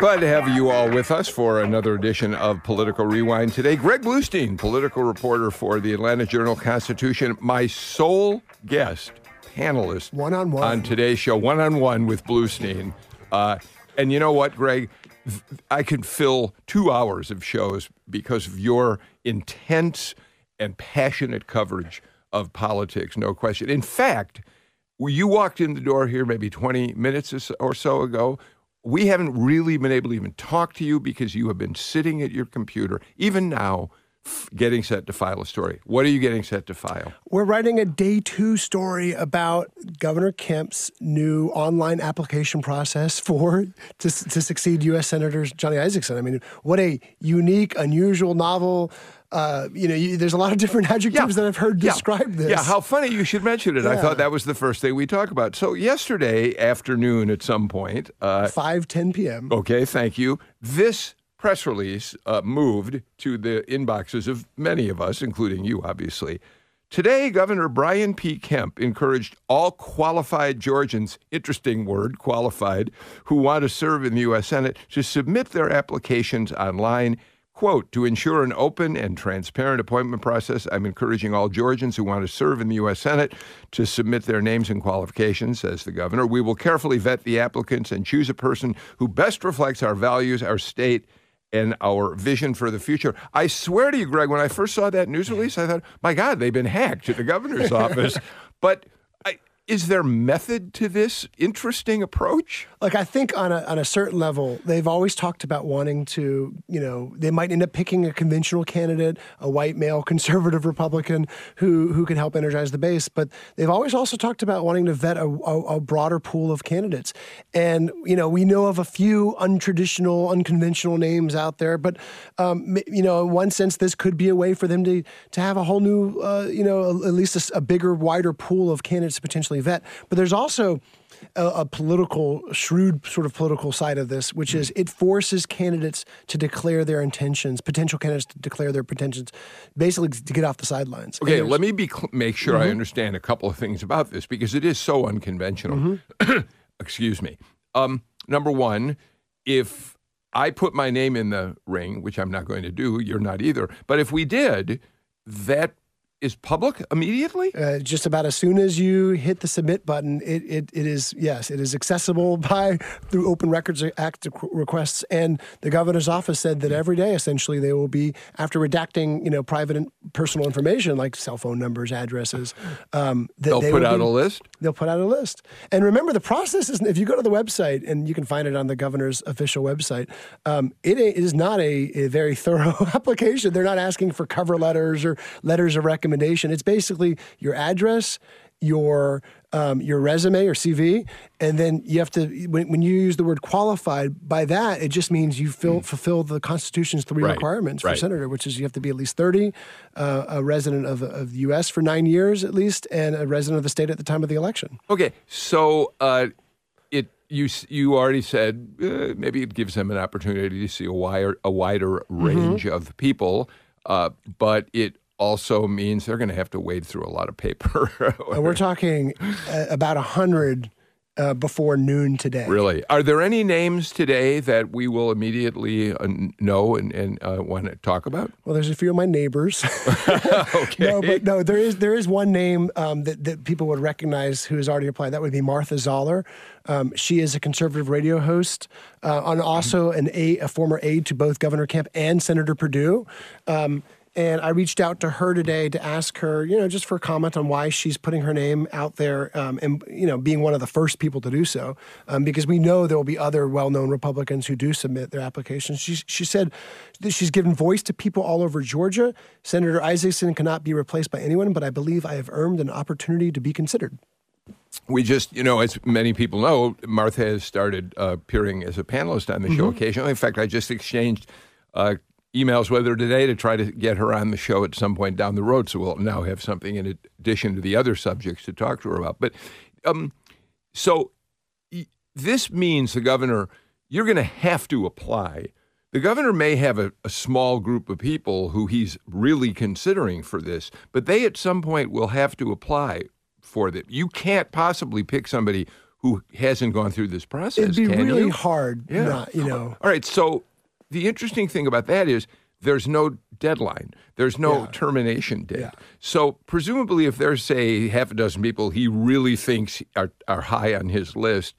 Glad to have you all with us for another edition of Political Rewind today. Greg Bluestein, political reporter for the Atlanta Journal Constitution, my sole guest, panelist one on one on today's show, one on one with Bluestein. Uh, and you know what, Greg? I could fill two hours of shows because of your intense and passionate coverage of politics, no question. In fact, you walked in the door here maybe 20 minutes or so ago we haven't really been able to even talk to you because you have been sitting at your computer, even now, getting set to file a story. What are you getting set to file? We're writing a day two story about Governor Kemp's new online application process for to, to succeed U.S. Senator Johnny Isakson. I mean, what a unique, unusual, novel uh, you know, you, there's a lot of different adjectives yeah. that I've heard describe yeah. this. Yeah, how funny you should mention it. Yeah. I thought that was the first thing we talk about. So yesterday afternoon at some point, uh, 5, 10 p.m. Okay, thank you. This press release uh, moved to the inboxes of many of us, including you, obviously. Today, Governor Brian P. Kemp encouraged all qualified Georgians, interesting word, qualified, who want to serve in the U.S. Senate to submit their applications online Quote, to ensure an open and transparent appointment process, I'm encouraging all Georgians who want to serve in the U.S. Senate to submit their names and qualifications, says the governor. We will carefully vet the applicants and choose a person who best reflects our values, our state, and our vision for the future. I swear to you, Greg, when I first saw that news release, I thought, my God, they've been hacked at the governor's office. But is there method to this interesting approach? Like I think on a on a certain level, they've always talked about wanting to, you know, they might end up picking a conventional candidate, a white male conservative Republican who who can help energize the base. But they've always also talked about wanting to vet a, a, a broader pool of candidates. And you know, we know of a few untraditional, unconventional names out there. But um, you know, in one sense, this could be a way for them to to have a whole new, uh, you know, at least a, a bigger, wider pool of candidates potentially vet. But there's also a, a, political, shrewd sort of political side of this, which is it forces candidates to declare their intentions, potential candidates to declare their intentions, basically to get off the sidelines. Okay, let me be cl- make sure mm-hmm. I understand a couple of things about this because it is so unconventional. Mm-hmm. Excuse me. Um, number one, if I put my name in the ring, which I'm not going to do, you're not either. But if we did, that is public immediately? Uh, just about as soon as you hit the submit button, it, it, it is, yes, it is accessible by through Open Records Act requests. And the governor's office said that every day, essentially, they will be, after redacting, you know, private and personal information like cell phone numbers, addresses, um, they'll they put out be, a list? They'll put out a list. And remember, the process is, if you go to the website, and you can find it on the governor's official website, um, it is not a, a very thorough application. They're not asking for cover letters or letters of recommendation recommendation. It's basically your address, your um, your resume or CV, and then you have to when, when, you use the word qualified. By that, it just means you fill, mm. fulfill the Constitution's three right. requirements for right. senator, which is you have to be at least thirty, uh, a resident of, of the U.S. for nine years at least, and a resident of the state at the time of the election. Okay, so. Uh, it you you already said uh, maybe it gives them an opportunity to see a wider a wider mm-hmm. range mm-hmm. of people, uh, but it also means they're going to have to wade through a lot of paper. we're talking uh, about a hundred uh, before noon today. Really? Are there any names today that we will immediately uh, know and, and uh, want to talk about? Well, there's a few of my neighbors. okay. No, but no, there is there is one name um, that that people would recognize who has already applied. That would be Martha Zoller. Um, she is a conservative radio host, uh, and also an a, a former aide to both Governor Kemp and Senator Perdue. Um, and I reached out to her today to ask her, you know, just for a comment on why she's putting her name out there um, and, you know, being one of the first people to do so, um, because we know there will be other well known Republicans who do submit their applications. She, she said that she's given voice to people all over Georgia. Senator Isakson cannot be replaced by anyone, but I believe I have earned an opportunity to be considered. We just, you know, as many people know, Martha has started uh, appearing as a panelist on the mm-hmm. show occasionally. In fact, I just exchanged uh, emails with her today to try to get her on the show at some point down the road. So we'll now have something in addition to the other subjects to talk to her about. But um, so this means the governor, you're going to have to apply. The governor may have a, a, small group of people who he's really considering for this, but they at some point will have to apply for that. You can't possibly pick somebody who hasn't gone through this process. It'd be really you? hard, yeah. Not, you know. All right, so the interesting thing about that is there's no deadline. There's no yeah. termination date. Yeah. So presumably, if there's say half a dozen people he really thinks are, are high on his list,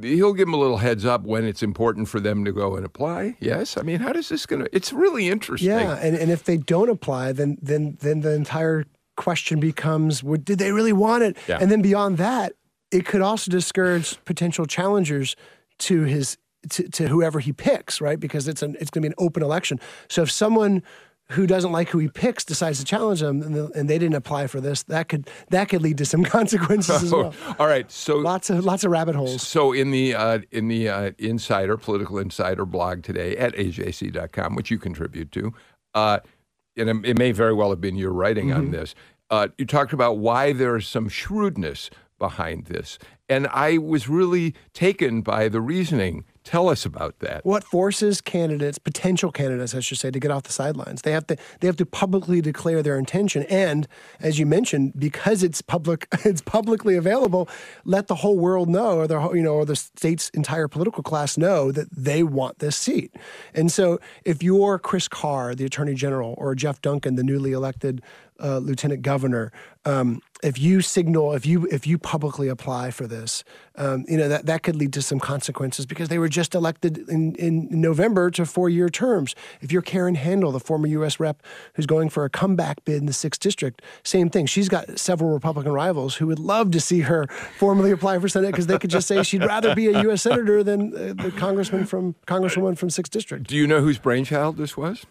he'll give them a little heads up when it's important for them to go and apply. Yes, I mean, how does this going to? It's really interesting. Yeah, and, and if they don't apply, then then then the entire question becomes: Did they really want it? Yeah. And then beyond that, it could also discourage potential challengers to his to, to whoever he picks, right? Because it's an it's going to be an open election. So if someone who doesn't like who he picks decides to challenge him and, the, and, they didn't apply for this that could that could lead to some consequences as well all right so lots of lots of rabbit holes so in the uh, in the uh, insider political insider blog today at ajc.com which you contribute to uh, and it may very well have been your writing mm-hmm. on this uh, you talked about why there's some shrewdness behind this and i was really taken by the reasoning Tell us about that. What forces candidates, potential candidates, I should say, to get off the sidelines? They have to they have to publicly declare their intention, and as you mentioned, because it's public, it's publicly available. Let the whole world know, or the you know, or the state's entire political class know that they want this seat. And so, if you're Chris Carr, the Attorney General, or Jeff Duncan, the newly elected uh, lieutenant governor, um, if you signal, if you if you publicly apply for this, um, you know that that could lead to some consequences because they were just elected in, in November to four year terms. If you're Karen Handel, the former U.S. rep who's going for a comeback bid in the sixth district, same thing. She's got several Republican rivals who would love to see her formally apply for Senate because they could just say she'd rather be a U.S. senator than uh, the congressman from congresswoman from sixth district. Do you know whose brainchild this was?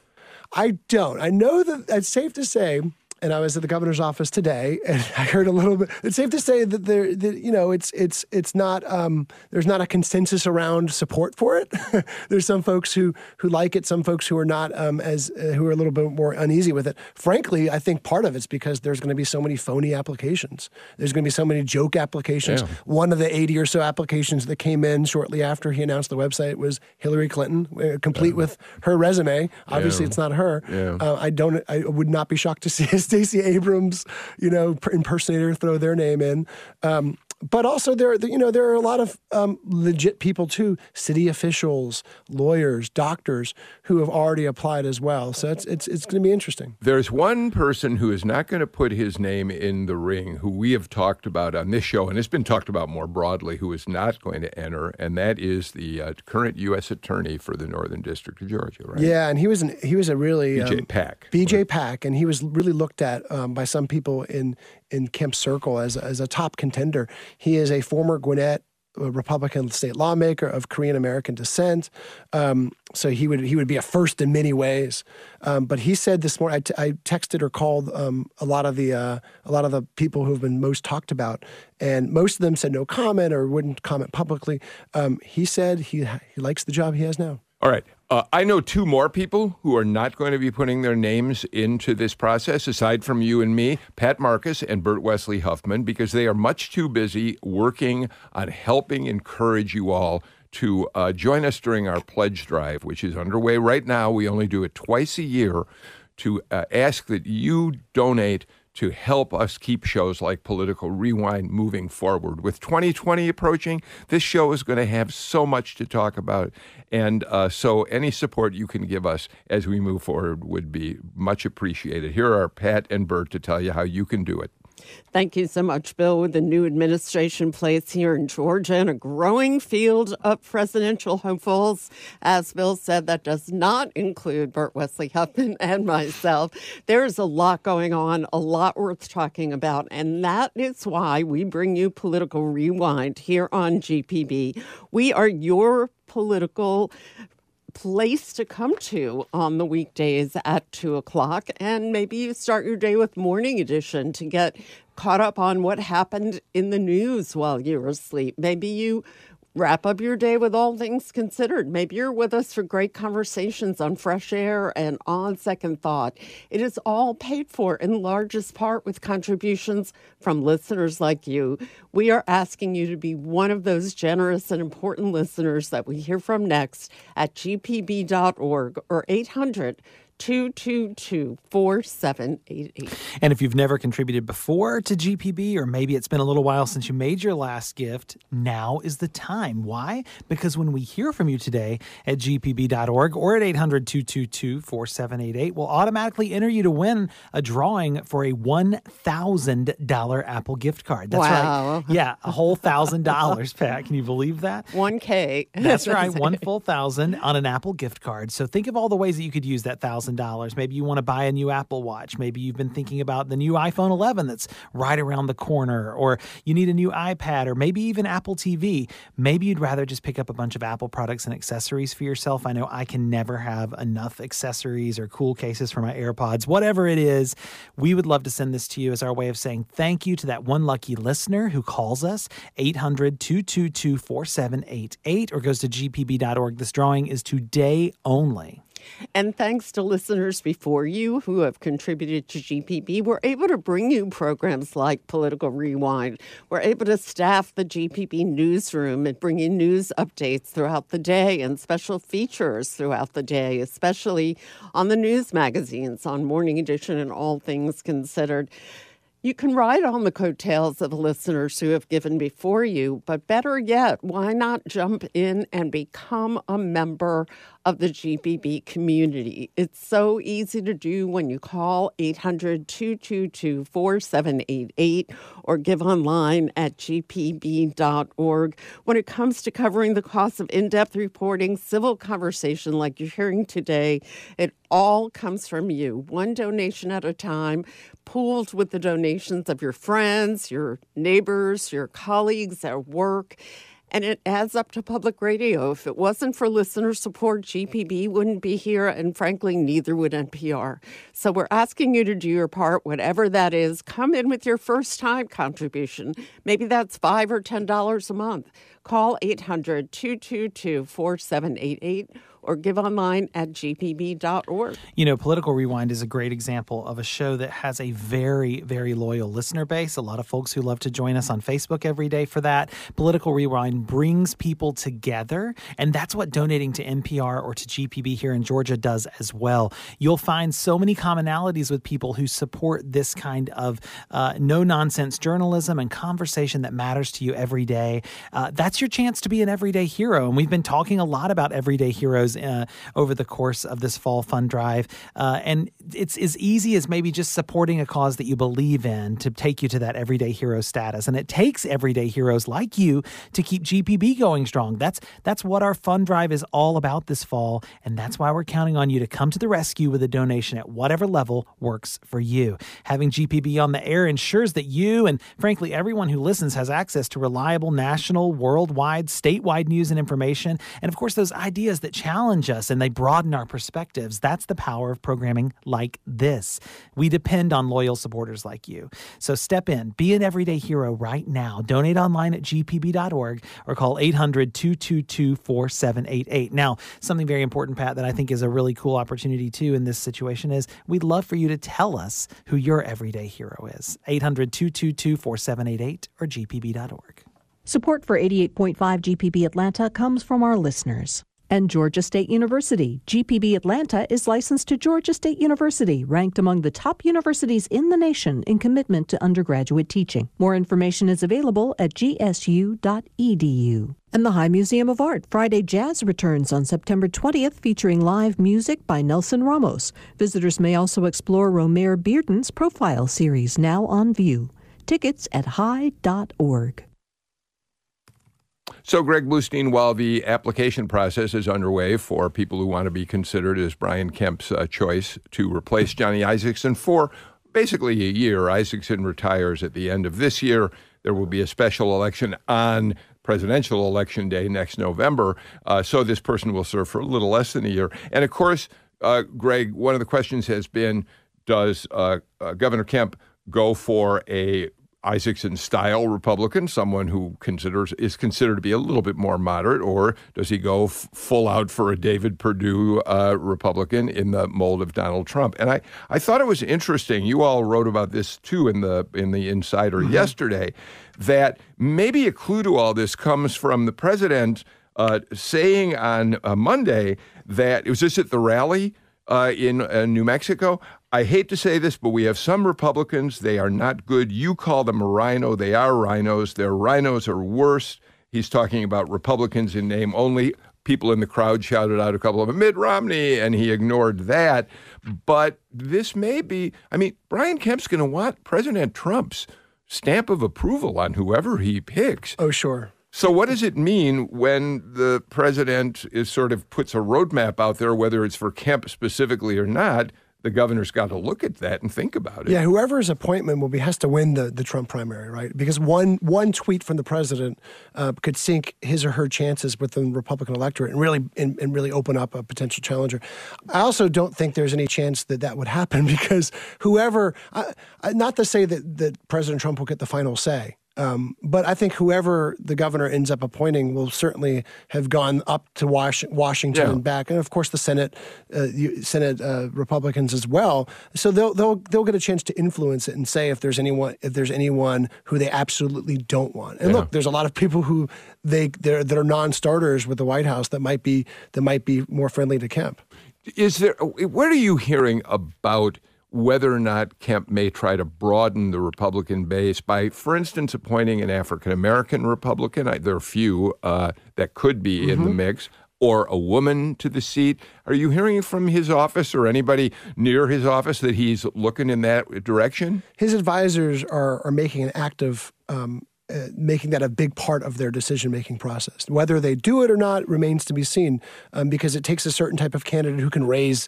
I don't. I know that it's safe to say and I was at the governor's office today, and I heard a little bit. It's safe to say that there, that, you know, it's it's it's not um, there's not a consensus around support for it. there's some folks who who like it, some folks who are not um, as uh, who are a little bit more uneasy with it. Frankly, I think part of it's because there's going to be so many phony applications. There's going to be so many joke applications. Yeah. One of the 80 or so applications that came in shortly after he announced the website was Hillary Clinton, uh, complete yeah. with her resume. Obviously, yeah. it's not her. Uh, I don't. I would not be shocked to see his Stacey Abrams, you know, impersonator throw their name in. Um, but also there, you know, there are a lot of um, legit people too, city officials, lawyers, doctors who have already applied as well. So it's it's it's going to be interesting. There's one person who is not going to put his name in the ring, who we have talked about on this show, and it's been talked about more broadly, who is not going to enter, and that is the uh, current U.S. Attorney for the Northern District of Georgia. Right? Yeah, and he was an, he was a really BJ um, Pak. BJ Pak, and he was really looked at um, by some people in in Kemp's circle as, as a top contender. He is a former Gwinnett Republican state lawmaker of Korean American descent. Um, so he would he would be a first in many ways. Um, but he said this morning, I, t- I texted or called um, a lot of the uh, a lot of the people who have been most talked about, and most of them said no comment or wouldn't comment publicly. Um, he said he he likes the job he has now. All right. Uh, I know two more people who are not going to be putting their names into this process, aside from you and me, Pat Marcus and Bert Wesley Huffman, because they are much too busy working on helping encourage you all to uh, join us during our pledge drive, which is underway right now. We only do it twice a year to uh, ask that you donate to help us keep shows like Political Rewind moving forward. With 2020 approaching, this show is going to have so much to talk about. And uh, so any support you can give us as we move forward would be much appreciated. Here are Pat and Bert to tell you how you can do it. Thank you so much, Bill. With the new administration placed here in Georgia and a growing field of presidential hopefuls, as Bill said, that does not include Bert Wesley Huffman and myself. There's a lot going on, a lot worth talking about, and that is why we bring you Political Rewind here on GPB. We are your political place to come to on the weekdays at two o'clock. And maybe you start your day with Morning Edition to get caught up on what happened in the news while you were asleep. Maybe you Wrap up your day with all things considered. Maybe you're with us for great conversations on fresh air and on second thought. It is all paid for in largest part with contributions from listeners like you. We are asking you to be one of those generous and important listeners that we hear from next at gpb.org or 800 222 4788. And if you've never contributed before to GPB, or maybe it's been a little while since you made your last gift, now is the time. Why? Because when we hear from you today at gpb.org or at 800 222 4788, we'll automatically enter you to win a drawing for a $1,000 Apple gift card. That's wow. right. Yeah, a whole thousand dollars, Pat. Can you believe that? 1K. That's right, one full thousand on an Apple gift card. So think of all the ways that you could use that thousand $1,000. Maybe you want to buy a new Apple Watch. Maybe you've been thinking about the new iPhone 11 that's right around the corner, or you need a new iPad, or maybe even Apple TV. Maybe you'd rather just pick up a bunch of Apple products and accessories for yourself. I know I can never have enough accessories or cool cases for my AirPods. Whatever it is, we would love to send this to you as our way of saying thank you to that one lucky listener who calls us 800 222 4788 or goes to gpb.org. This drawing is today only. And thanks to listeners before you who have contributed to GPB, we're able to bring you programs like Political Rewind. We're able to staff the GPB newsroom and bring you news updates throughout the day and special features throughout the day, especially on the news magazines on Morning Edition and All Things Considered. You can ride on the coattails of the listeners who have given before you, but better yet, why not jump in and become a member of the GPB community? It's so easy to do when you call 800 222 4788 or give online at gpb.org. When it comes to covering the cost of in depth reporting, civil conversation like you're hearing today, it all comes from you, one donation at a time, pooled with the donations of your friends, your neighbors, your colleagues at work. And it adds up to public radio. If it wasn't for listener support, GPB wouldn't be here, and frankly, neither would NPR. So we're asking you to do your part, whatever that is. Come in with your first time contribution. Maybe that's five or ten dollars a month. Call 800 222 4788 or give online at gpb.org. You know, Political Rewind is a great example of a show that has a very, very loyal listener base. A lot of folks who love to join us on Facebook every day for that. Political Rewind brings people together, and that's what donating to NPR or to GPB here in Georgia does as well. You'll find so many commonalities with people who support this kind of uh, no nonsense journalism and conversation that matters to you every day. Uh, that's your chance to be an everyday hero. And we've been talking a lot about everyday heroes uh, over the course of this fall fund drive. Uh, and it's as easy as maybe just supporting a cause that you believe in to take you to that everyday hero status. And it takes everyday heroes like you to keep GPB going strong. That's that's what our fund drive is all about this fall, and that's why we're counting on you to come to the rescue with a donation at whatever level works for you. Having GPB on the air ensures that you and frankly everyone who listens has access to reliable national, worldwide, statewide news and information, and of course those ideas that challenge us and they broaden our perspectives. That's the power of programming like this. We depend on loyal supporters like you. So step in, be an everyday hero right now. Donate online at gpb.org or call 800 222 4788. Now, something very important, Pat, that I think is a really cool opportunity too in this situation is we'd love for you to tell us who your everyday hero is. 800 222 4788 or gpb.org. Support for 88.5 GPB Atlanta comes from our listeners. And Georgia State University. GPB Atlanta is licensed to Georgia State University, ranked among the top universities in the nation in commitment to undergraduate teaching. More information is available at gsu.edu. And the High Museum of Art Friday Jazz returns on September 20th, featuring live music by Nelson Ramos. Visitors may also explore Romare Bearden's profile series, now on view. Tickets at high.org. So, Greg Bluestein, while the application process is underway for people who want to be considered as Brian Kemp's uh, choice to replace Johnny Isakson for basically a year, Isakson retires at the end of this year. There will be a special election on presidential election day next November. Uh, so, this person will serve for a little less than a year. And of course, uh, Greg, one of the questions has been Does uh, uh, Governor Kemp go for a Isakson style Republican, someone who considers is considered to be a little bit more moderate, or does he go f- full out for a David Perdue uh, Republican in the mold of Donald Trump? And I, I thought it was interesting. You all wrote about this too in the in the Insider mm-hmm. yesterday. That maybe a clue to all this comes from the president uh, saying on uh, Monday that it was this at the rally uh, in uh, New Mexico. I hate to say this, but we have some Republicans. They are not good. You call them a rhino. They are rhinos. Their rhinos are worse. He's talking about Republicans in name only. People in the crowd shouted out a couple of them, Mitt Romney, and he ignored that. But this may be, I mean, Brian Kemp's going to want President Trump's stamp of approval on whoever he picks. Oh, sure. So, what does it mean when the president is sort of puts a roadmap out there, whether it's for Kemp specifically or not? The governor's got to look at that and think about it. Yeah, whoever's appointment will be has to win the, the Trump primary, right? Because one one tweet from the president uh, could sink his or her chances with the Republican electorate and really and, and really open up a potential challenger. I also don't think there's any chance that that would happen because whoever, uh, not to say that that President Trump will get the final say, um, but I think whoever the governor ends up appointing will certainly have gone up to Was- Washington yeah. and back, and of course the Senate, uh, Senate uh, Republicans as well. So they'll they'll they'll get a chance to influence it and say if there's anyone if there's anyone who they absolutely don't want. And yeah. look, there's a lot of people who they they're, that are non-starters with the White House that might be that might be more friendly to Kemp. Is there? What are you hearing about? Whether or not Kemp may try to broaden the Republican base by, for instance, appointing an African American Republican. There are a few uh, that could be mm-hmm. in the mm-hmm. mix. Or a woman to the seat. Are you hearing from his office or anybody near his office that he's looking in that direction? His advisors are, are making an active um, uh, making that a big part of their decision making process. Whether they do it or not remains to be seen um, because it takes a certain type of candidate who can raise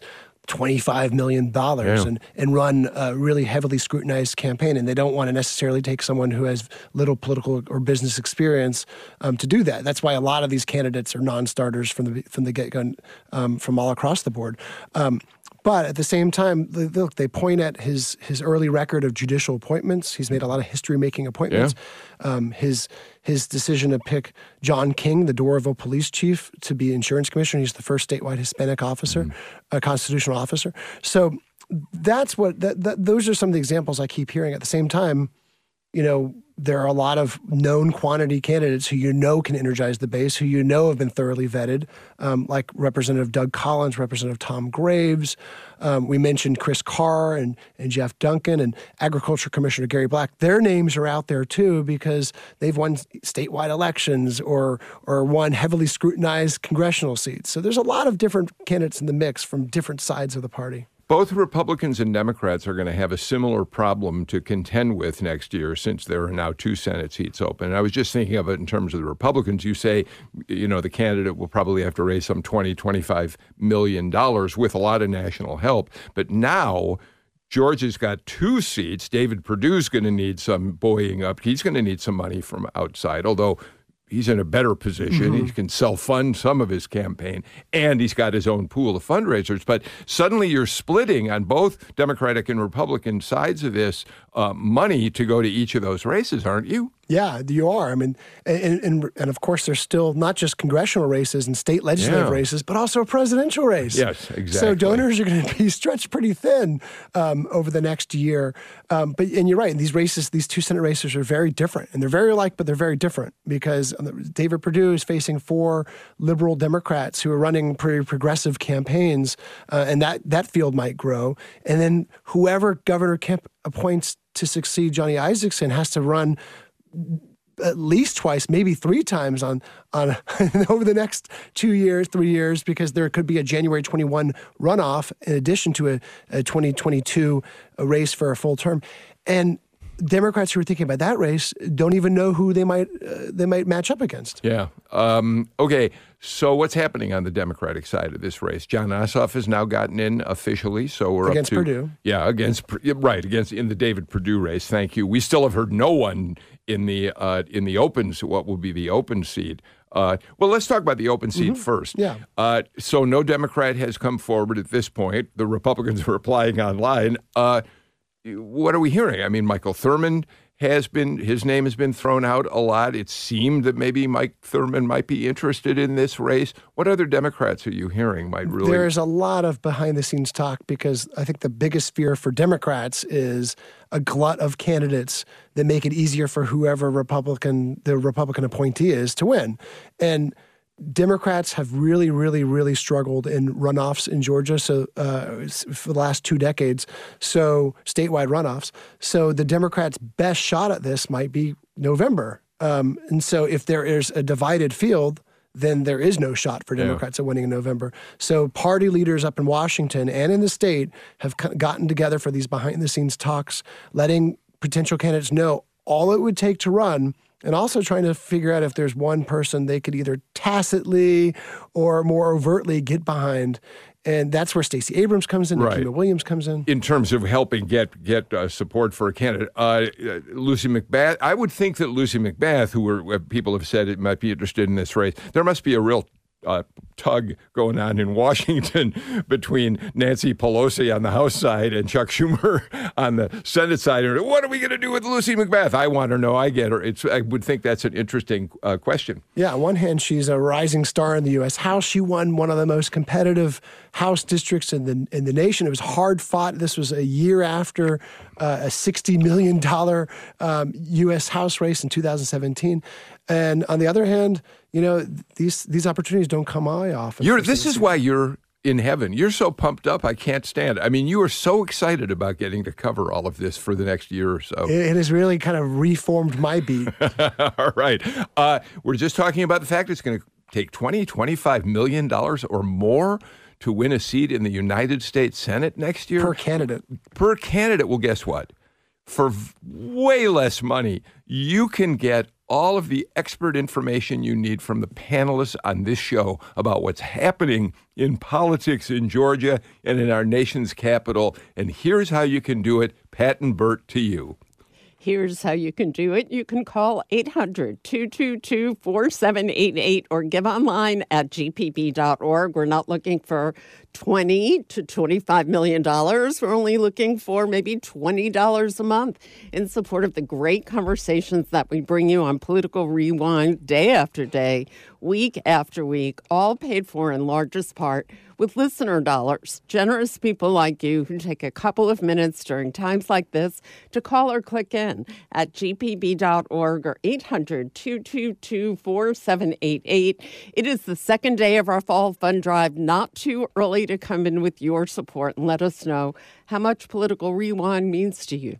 $25 million yeah. and, and run a really heavily scrutinized campaign. And they don't want to necessarily take someone who has little political or business experience um, to do that. That's why a lot of these candidates are non starters from the, from the get go, um, from all across the board. Um, but at the same time, look, they point at his his early record of judicial appointments. He's made a lot of history making appointments. Yeah. Um, his his decision to pick John King, the Doraville police chief, to be insurance commissioner. He's the first statewide Hispanic officer, mm-hmm. a constitutional officer. So that's what that, that those are some of the examples I keep hearing. At the same time, you know, there are a lot of known quantity candidates who you know can energize the base, who you know have been thoroughly vetted, um, like Representative Doug Collins, Representative Tom Graves. Um, we mentioned Chris Carr and, and Jeff Duncan and Agriculture Commissioner Gary Black. Their names are out there too because they've won statewide elections or or won heavily scrutinized congressional seats. So there's a lot of different candidates in the mix from different sides of the party. Both Republicans and Democrats are going to have a similar problem to contend with next year since there are now two Senate seats open. And I was just thinking of it in terms of the Republicans. You say, you know, the candidate will probably have to raise some 20, 25 million dollars with a lot of national help. But now, Georgia's got two seats. David Perdue's going to need some buoying up. He's going to need some money from outside, although he's in a better position. Mm-hmm. He can self fund some of his campaign, and he's got his own pool of fundraisers. But suddenly you're splitting on both Democratic and Republican sides of this uh, money to go to each of those races, aren't you? Yeah, you are. I mean, and, and, and of course, there's still not just congressional races and state legislative yeah. races, but also a presidential race. Yes, exactly. So donors are going to be stretched pretty thin um, over the next year. Um, but and you're right. These races, these two Senate races, are very different, and they're very alike, but they're very different because David Perdue is facing four liberal Democrats who are running pretty progressive campaigns, uh, and that that field might grow. And then whoever Governor Kemp appoints to succeed Johnny Isakson has to run at least twice, maybe three times on on over the next two years, three years, because there could be a January 21 runoff in addition to a, a 2022 race for a full term, and Democrats who are thinking about that race don't even know who they might uh, they might match up against. Yeah. Um, okay. So what's happening on the Democratic side of this race? Jon Ossoff has now gotten in officially. So we're against up to Perdue. Yeah, against right against in the David Perdue race. Thank you. We still have heard no one in the uh, in the open. What will be the open seat? Uh, well, let's talk about the open seat mm-hmm. first. Yeah. Uh, so no Democrat has come forward at this point. The Republicans are applying online. Uh, what are we hearing? I mean, Michael Thurmond has been his name has been thrown out a lot. It seemed that maybe Mike Thurmond might be interested in this race. What other Democrats are you hearing might really? There's a lot of behind the scenes talk because I think the biggest fear for Democrats is a glut of candidates that make it easier for whoever Republican the Republican appointee is to win, and Democrats have really, really, really struggled in runoffs in Georgia. So uh, for the last two decades, so statewide runoffs. So the Democrats' best shot at this might be November. Um, and so if there is a divided field, then there is no shot for Democrats yeah. at winning in November. So party leaders up in Washington and in the state have gotten together for these behind the scenes talks, letting potential candidates know all it would take to run and also trying to figure out if there's one person they could either tacitly or more overtly get behind. And that's where Stacey Abrams comes in, right. Nikema Williams comes in. In terms of helping get get uh, support for a candidate, uh, uh, Lucy McBath. I would think that Lucy McBath, who were, uh, people have said it might be interested in this race, there must be a real uh, tug going on in Washington between Nancy Pelosi on the House side and Chuck Schumer on the Senate side. What are we going to do with Lucy McBath? I want to know. I get her. It's, I would think that's an interesting uh, question. Yeah, on one hand, she's a rising star in the U.S. House. She won one of the most competitive House districts in the in the nation. It was hard fought. This was a year after uh, a sixty million dollar um, U.S. House race in 2017. And on the other hand, you know these these opportunities don't come eye often. You're, this is why you're in heaven. You're so pumped up, I can't stand it. I mean, you are so excited about getting to cover all of this for the next year or so. It, it has really kind of reformed my beat. all right. Uh, we're just talking about the fact it's going to take 20, 25 million dollars or more to win a seat in the United States Senate next year. Per candidate. Per candidate. Well, guess what? For way less money, you can get all of the expert information you need from the panelists on this show about what's happening in politics in Georgia and in our nation's capital. And here's how you can do it Pat and Bert to you. Here's how you can do it. You can call 800 222 4788 or give online at gpb.org. We're not looking for 20 to 25 million dollars. We're only looking for maybe $20 a month in support of the great conversations that we bring you on Political Rewind day after day, week after week, all paid for in largest part with listener dollars. Generous people like you who take a couple of minutes during times like this to call or click in at gpb.org or 800 222 4788. It is the second day of our fall fund drive, not too early to come in with your support and let us know how much political rewind means to you.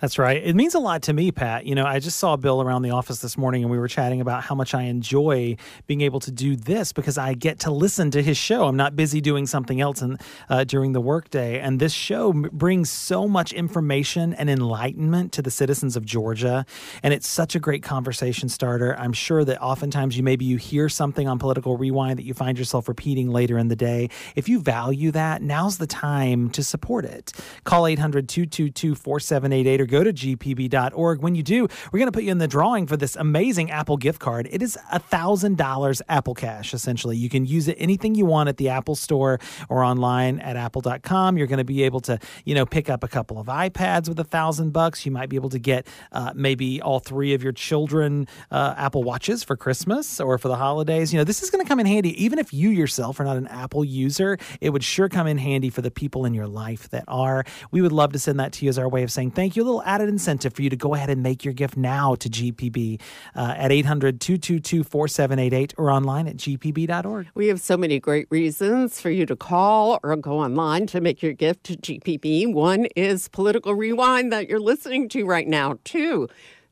That's right. It means a lot to me, Pat. You know, I just saw Bill around the office this morning and we were chatting about how much I enjoy being able to do this because I get to listen to his show. I'm not busy doing something else in, uh, during the workday. And this show brings so much information and enlightenment to the citizens of Georgia. And it's such a great conversation starter. I'm sure that oftentimes you maybe you hear something on Political Rewind that you find yourself repeating later in the day. If you value that, now's the time to support it. Call 800 222 4788 or go to gpb.org. When you do, we're going to put you in the drawing for this amazing Apple gift card. It is $1,000 Apple Cash, essentially. You can use it anything you want at the Apple Store or online at apple.com. You're going to be able to, you know, pick up a couple of iPads with a thousand bucks. You might be able to get uh, maybe all three of your children uh, Apple Watches for Christmas or for the holidays. You know, this is going to come in handy. Even if you yourself are not an Apple user, it would sure come in handy for the people in your life that are. We would love to send that to you as our way of saying thank you. A little added incentive for you to go ahead and make your gift now to GPB uh, at 800 222 4788 or online at gpb.org. We have so many great reasons for you to call or go online to make your gift to GPB. One is Political Rewind that you're listening to right now. Two,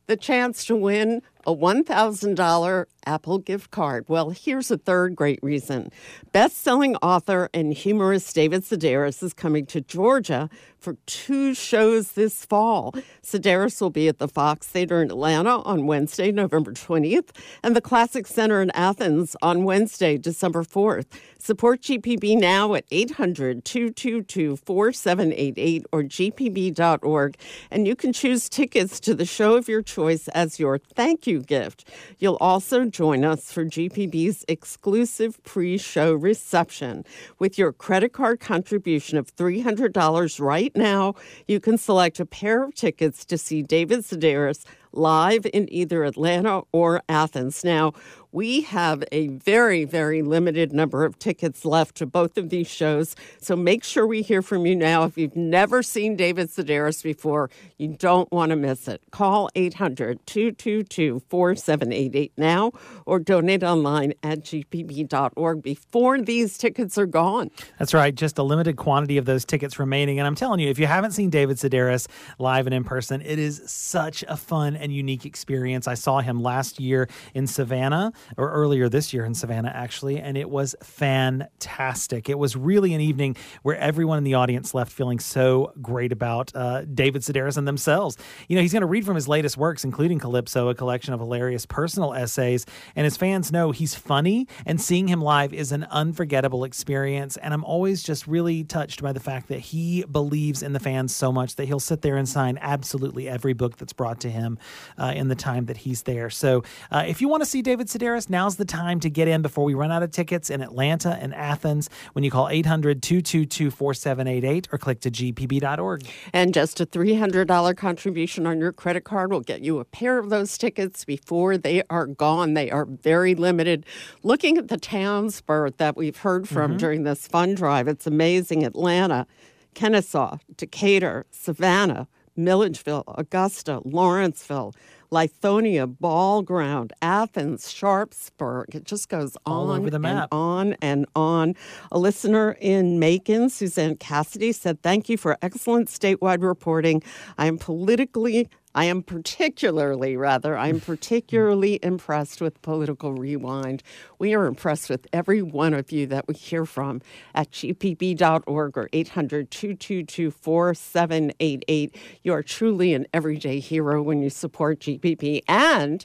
the chance to win a $1,000 Apple gift card. Well, here's a third great reason. Best selling author and humorist David Sedaris is coming to Georgia for two shows this fall. Sedaris will be at the Fox Theater in Atlanta on Wednesday, November 20th, and the Classic Center in Athens on Wednesday, December 4th. Support GPB now at 800 222 4788 or gpb.org, and you can choose tickets to the show of your choice as your thank you gift. You'll also join us for GPB's exclusive pre show reception. With your credit card contribution of $300 right now, you can select a pair of tickets to see David Sedaris live in either Atlanta or Athens. Now, we have a very, very limited number of tickets left to both of these shows. So make sure we hear from you now. If you've never seen David Sedaris before, you don't want to miss it. Call 800 222 4788 now or donate online at gpb.org before these tickets are gone. That's right. Just a limited quantity of those tickets remaining. And I'm telling you, if you haven't seen David Sedaris live and in person, it is such a fun and unique experience. I saw him last year in Savannah or earlier this year in Savannah, actually, and it was fantastic. It was really an evening where everyone in the audience left feeling so great about uh, David Sedaris and themselves. You know, he's going to read from his latest works, including Calypso, a collection of hilarious personal essays, and his fans know he's funny, and seeing him live is an unforgettable experience. And I'm always just really touched by the fact that he believes in the fans so much that he'll sit there and sign absolutely every book that's brought to him uh, in the time that he's there. So uh, if you want to see David Sedaris, now's the time to get in before we run out of tickets in Atlanta and Athens when you call 800 222 4788 or click to gpb.org. And just a $300 contribution on your credit card will get you a pair of those tickets before they are gone. They are very limited. Looking at the towns, Bert, that we've heard from mm-hmm. during this fund drive, it's amazing. Atlanta, Kennesaw, Decatur, Savannah, Milledgeville, Augusta, Lawrenceville, Lithonia, Ball Ground, Athens, Sharpsburg. It just goes All on over the map. and on and on. A listener in Macon, Suzanne Cassidy, said, Thank you for excellent statewide reporting. I am politically I am particularly, rather, I'm mm. particularly impressed with Political Rewind. We are impressed with every one of you that we hear from at gpb.org or 800 222 4788. You are truly an everyday hero when you support GPB. And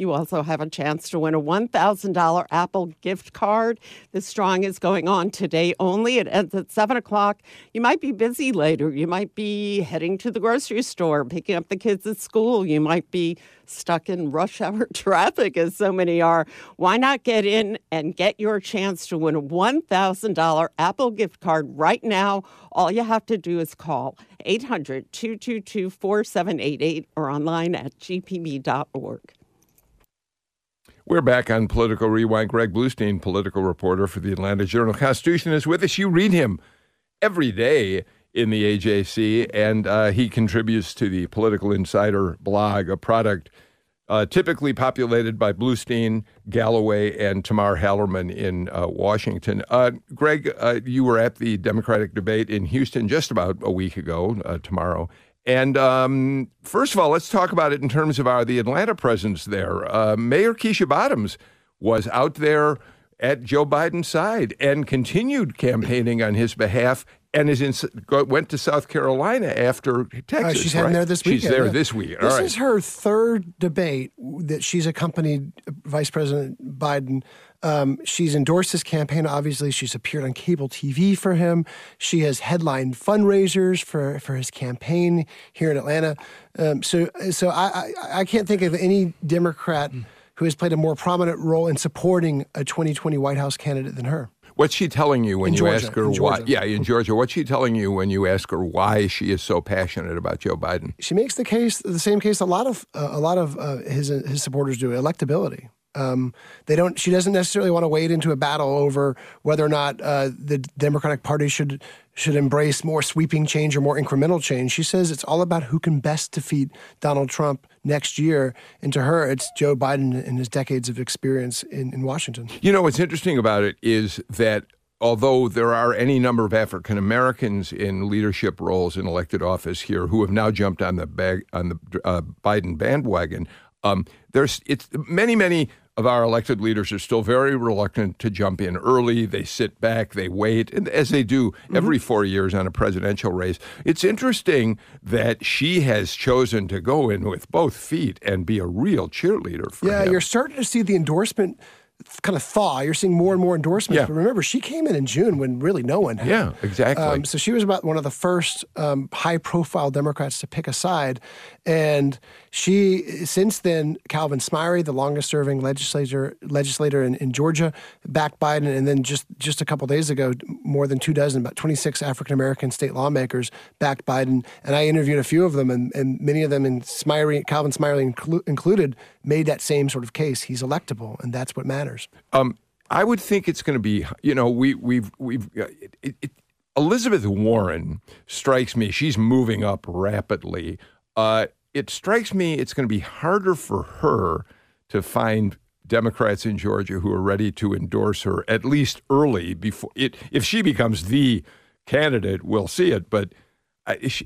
you also have a chance to win a $1,000 Apple gift card. This drawing is going on today only. It ends at 7 o'clock. You might be busy later. You might be heading to the grocery store, picking up the kids at school. You might be stuck in rush hour traffic, as so many are. Why not get in and get your chance to win a $1,000 Apple gift card right now? All you have to do is call 800 222 4788 or online at gpb.org. We're back on Political Rewind. Greg Bluestein, political reporter for the Atlanta Journal Constitution, is with us. You read him every day in the AJC, and uh, he contributes to the Political Insider blog, a product uh, typically populated by Bluestein, Galloway, and Tamar Hallerman in uh, Washington. Uh, Greg, uh, you were at the Democratic debate in Houston just about a week ago, uh, tomorrow, and um, first of all, let's talk about it in terms of our the Atlanta presence there. Uh, Mayor Keisha Bottoms was out there at Joe Biden's side and continued campaigning on his behalf and is in went to South Carolina after Texas. Uh, she's right? there this week. She's there yeah. this week. All this right. is her third debate that she's accompanied Vice President Biden um, she's endorsed his campaign. Obviously, she's appeared on cable TV for him. She has headlined fundraisers for, for his campaign here in Atlanta. Um, so, so I, I, I can't think of any Democrat who has played a more prominent role in supporting a 2020 White House candidate than her. What's she telling you when in you Georgia, ask her why? Yeah, in Georgia. What's she telling you when you ask her why she is so passionate about Joe Biden? She makes the case, the same case a lot of uh, a lot of uh, his his supporters do: electability. Um, they don't. She doesn't necessarily want to wade into a battle over whether or not uh, the Democratic Party should should embrace more sweeping change or more incremental change. She says it's all about who can best defeat Donald Trump next year. And to her, it's Joe Biden and his decades of experience in, in Washington. You know what's interesting about it is that although there are any number of African Americans in leadership roles in elected office here who have now jumped on the bag, on the uh, Biden bandwagon, um, there's it's many many of our elected leaders are still very reluctant to jump in early. They sit back, they wait, and as they do mm-hmm. every four years on a presidential race. It's interesting that she has chosen to go in with both feet and be a real cheerleader for yeah, him. you're starting to see the endorsement kind of thaw. You're seeing more and more endorsements. Yeah. But remember, she came in in June when really no one had. Yeah, exactly. Um, so she was about one of the first um, high profile Democrats to pick a side. And she since then Calvin Smyre, the longest serving legislator legislator in, in Georgia, backed Biden, and then just just a couple days ago, more than two dozen, about 26 African American state lawmakers backed Biden, and I interviewed a few of them, and, and many of them, and Smyre, Calvin Smyre inclu- included, made that same sort of case. He's electable, and that's what matters. Um, I would think it's going to be, you know, we we've we've uh, it, it, Elizabeth Warren strikes me. She's moving up rapidly. Uh, it strikes me it's going to be harder for her to find Democrats in Georgia who are ready to endorse her at least early before it. If she becomes the candidate, we'll see it. But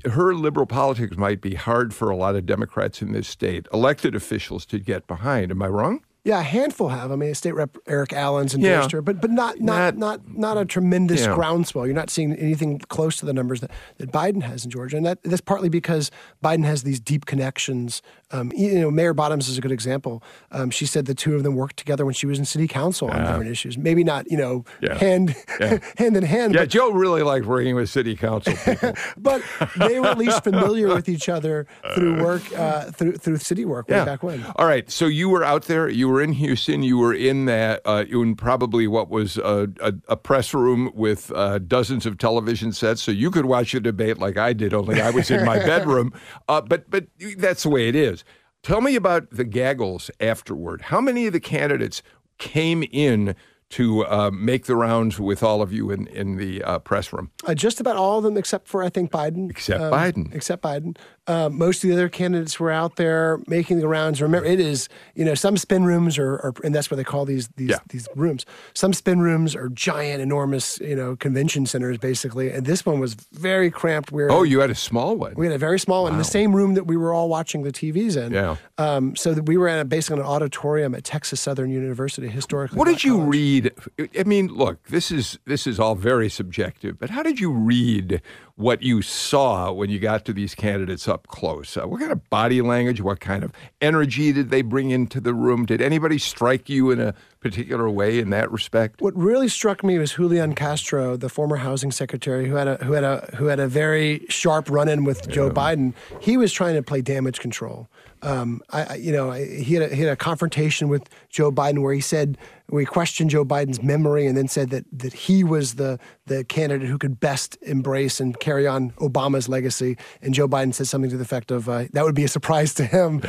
her liberal politics might be hard for a lot of Democrats in this state, elected officials, to get behind. Am I wrong? Yeah, a handful have. I mean, State Rep Erick Allen's endorsed Yeah. her, but but not not Not- not not a tremendous Yeah. groundswell. You're not seeing anything close to the numbers that, that Biden has in Georgia, and that that's partly because Biden has these deep connections. Um, you know, Mayor Bottoms is a good example. Um, she said the two of them worked together when she was in city council on different issues. Maybe not, you know, Yeah. hand Yeah. hand in hand, Yeah, but Joe really liked working with city council people. but they were at least familiar with each other through work, uh, through through city work way back when. All right. So you were out there. You were in Houston. You were in that. Uh, in probably what was a, a, a press room with uh, dozens of television sets, so you could watch the debate like I did. Only I was in my bedroom. Uh, but but that's the way it is. Tell me about the gaggles afterward. How many of the candidates came in? To uh, make the rounds with all of you in in the uh, press room, Uh, just about all of them, except for I think Biden. Except Um, Biden. Except Biden. Uh, most of the other candidates were out there making the rounds. Remember, it is you know some spin rooms are, are and that's what they call these these Yeah. these rooms. Some spin rooms are giant, enormous you know convention centers basically, and this one was very cramped. Where oh, you had a small one. we had a very small one in the same room that we were all watching the TVs in. Yeah. Um, so that we were at a, basically an auditorium at Texas Southern University, historically. What did you college. read? I mean, look, this is this is all very subjective, but how did you read what you saw when you got to these candidates up close? Uh, what kind of body language, what kind of energy did they bring into the room? Did anybody strike you in a particular way in that respect? What really struck me was Julian Castro, the former housing secretary, who had a who had a who had a very sharp run-in with Joe Biden. He was trying to play damage control. Um, I, I- you know, I- he had a, he had a confrontation with Joe Biden where he said we questioned Joe Biden's memory and then said that that he was the the candidate who could best embrace and carry on Obama's legacy. And Joe Biden said something to the effect of uh, that would be a surprise to him.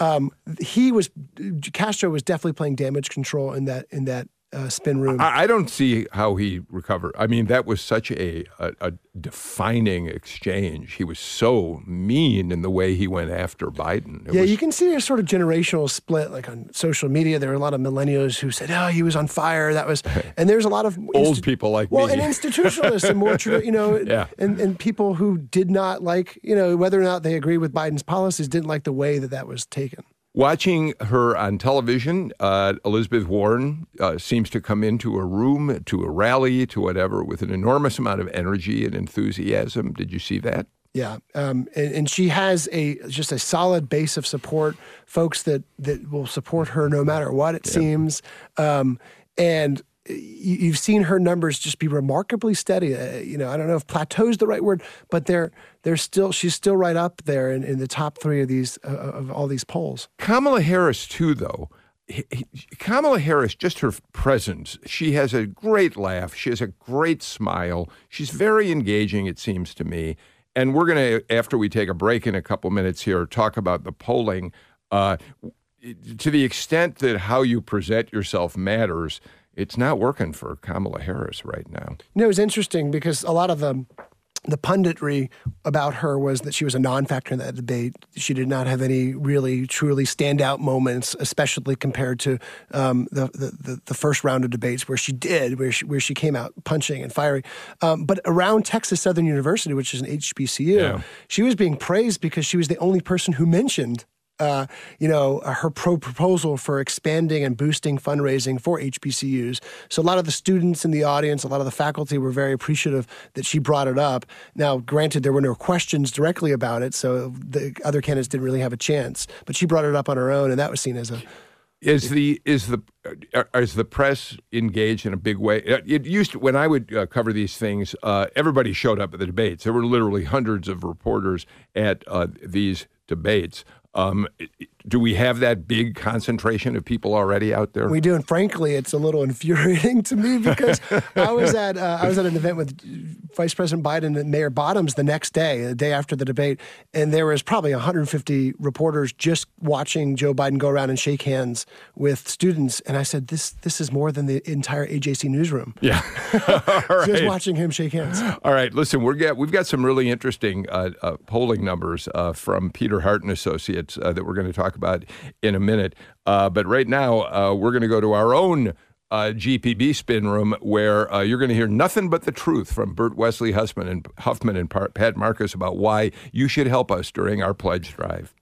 Um, he was Castro was definitely playing damage control in that in that uh, spin room. I, I don't see how he recovered. I mean, that was such a, a, a defining exchange. He was so mean in the way he went after Biden. It Yeah, was- you can see a sort of generational split. Like on social media, there were a lot of millennials who said, "Oh, he was on fire." That was, and there's a lot of Old people like well, me. and institutionalists and more, tradi- you know, Yeah. and and people who did not like, you know, whether or not they agree with Biden's policies, didn't like the way that that was taken. Watching her on television, uh, Elizabeth Warren uh, seems to come into a room, to a rally, to whatever, with an enormous amount of energy and enthusiasm. Did you see that? Yeah, um, and, and she has a just a solid base of support, folks that that will support her no matter what it seems, um, and you've seen her numbers just be remarkably steady. Uh, you know, I don't know if plateau is the right word, but they're they're still she's still right up there in, in the top three of these uh, of all these polls. Kamala Harris, too, though. Kamala Harris, just her presence, she has a great laugh. She has a great smile. She's very engaging, it seems to me. And we're going to, after we take a break in a couple minutes here, talk about the polling. Uh, to the extent that how you present yourself matters, it's not working for Kamala Harris right now. You know, it was interesting because a lot of the the punditry about her was that she was a non-factor in that debate. She did not have any really truly standout moments, especially compared to um, the, the the first round of debates where she did, where she where she came out punching and firing. Um, but around Texas Southern University, which is an HBCU, Yeah. she was being praised because she was the only person who mentioned uh, you know, her pro proposal for expanding and boosting fundraising for HBCUs. So a lot of the students in the audience, a lot of the faculty were very appreciative that she brought it up. Now, granted, there were no questions directly about it, so the other candidates didn't really have a chance. But she brought it up on her own, and that was seen as a Is the is the uh, is the press engaged in a big way? Uh, It used to, when I would uh, cover these things, uh, everybody showed up at the debates. There were literally hundreds of reporters at uh, these debates. Um, do we have that big concentration of people already out there? We do, and frankly, it's a little infuriating to me because I was at uh, I was at an event with Vice President Biden and Mayor Bottoms the next day, the day after the debate, and there was probably 150 reporters just watching Joe Biden go around and shake hands with students, and I said, "This this is more than the entire AJC newsroom." Yeah, just watching him shake hands. All right, listen, we're get, we've got some really interesting uh, uh, polling numbers uh, from Peter Hart and Associates uh, that we're going to talk about in a minute. Uh, but right now, uh, we're going to go to our own uh, GPB spin room where uh, you're going to hear nothing but the truth from Bert Wesley Huffman and Huffman and Pat Marcus about why you should help us during our pledge drive.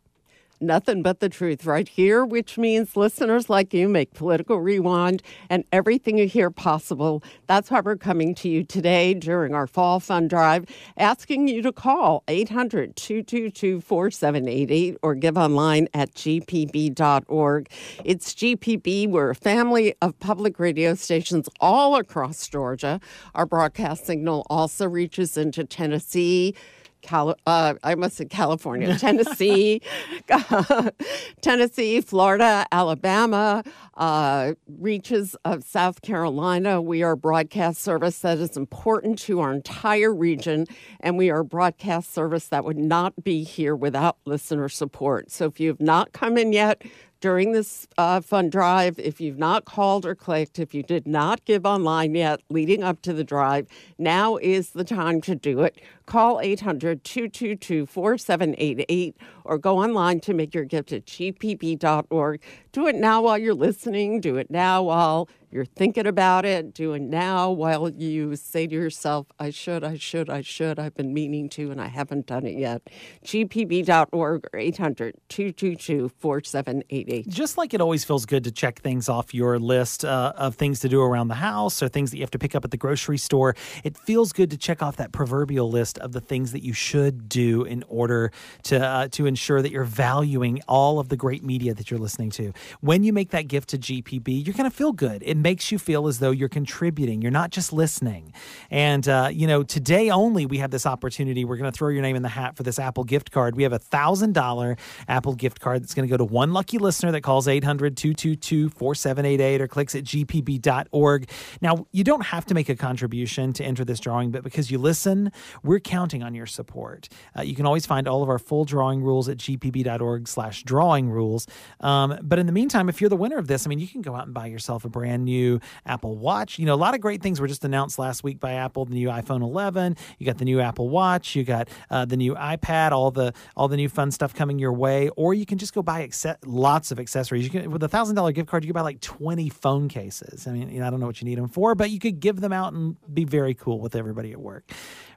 Nothing but the truth right here, which means listeners like you make Political Rewind and everything you hear possible. That's why we're coming to you today during our Fall Fund Drive, asking you to call 800 222 4788 or give online at gpb.org. It's GPB. We're a family of public radio stations all across Georgia. Our broadcast signal also reaches into Tennessee. Cali- uh, I must say California, Tennessee, Tennessee, Florida, Alabama, uh, reaches of South Carolina. We are a broadcast service that is important to our entire region, and we are a broadcast service that would not be here without listener support. So if you have not come in yet, during this uh, fund drive. If you've not called or clicked, if you did not give online yet leading up to the drive, now is the time to do it. Call 800 222 4788 or go online to make your gift at gpb.org. Do it now while you're listening. Do it now while you're thinking about it. Do it now while you say to yourself, I should, I should, I should. I've been meaning to and I haven't done it yet. gpb.org or 800 222 4788. Just like it always feels good to check things off your list uh, of things to do around the house or things that you have to pick up at the grocery store, it feels good to check off that proverbial list of the things that you should do in order to, uh, to ensure that you're valuing all of the great media that you're listening to. When you make that gift to GPB, you're going to feel good. It makes you feel as though you're contributing. You're not just listening. And, uh, you know, today only we have this opportunity. We're going to throw your name in the hat for this Apple gift card. We have a $1,000 Apple gift card that's going to go to one lucky listener that calls 800 222 4788 or clicks at gpb.org. Now, you don't have to make a contribution to enter this drawing, but because you listen, we're counting on your support. Uh, you can always find all of our full drawing rules at gpb.org slash drawing rules. Um, but in the meantime, if you're the winner of this, I mean, you can go out and buy yourself a brand new Apple Watch. You know, a lot of great things were just announced last week by Apple. The new iPhone 11, you got the new Apple Watch, you got uh, the new iPad, all the all the new fun stuff coming your way. Or you can just go buy lots of accessories. You can with a thousand dollar gift card, you can buy like 20 phone cases. I mean, you know, I don't know what you need them for, but you could give them out and be very cool with everybody at work.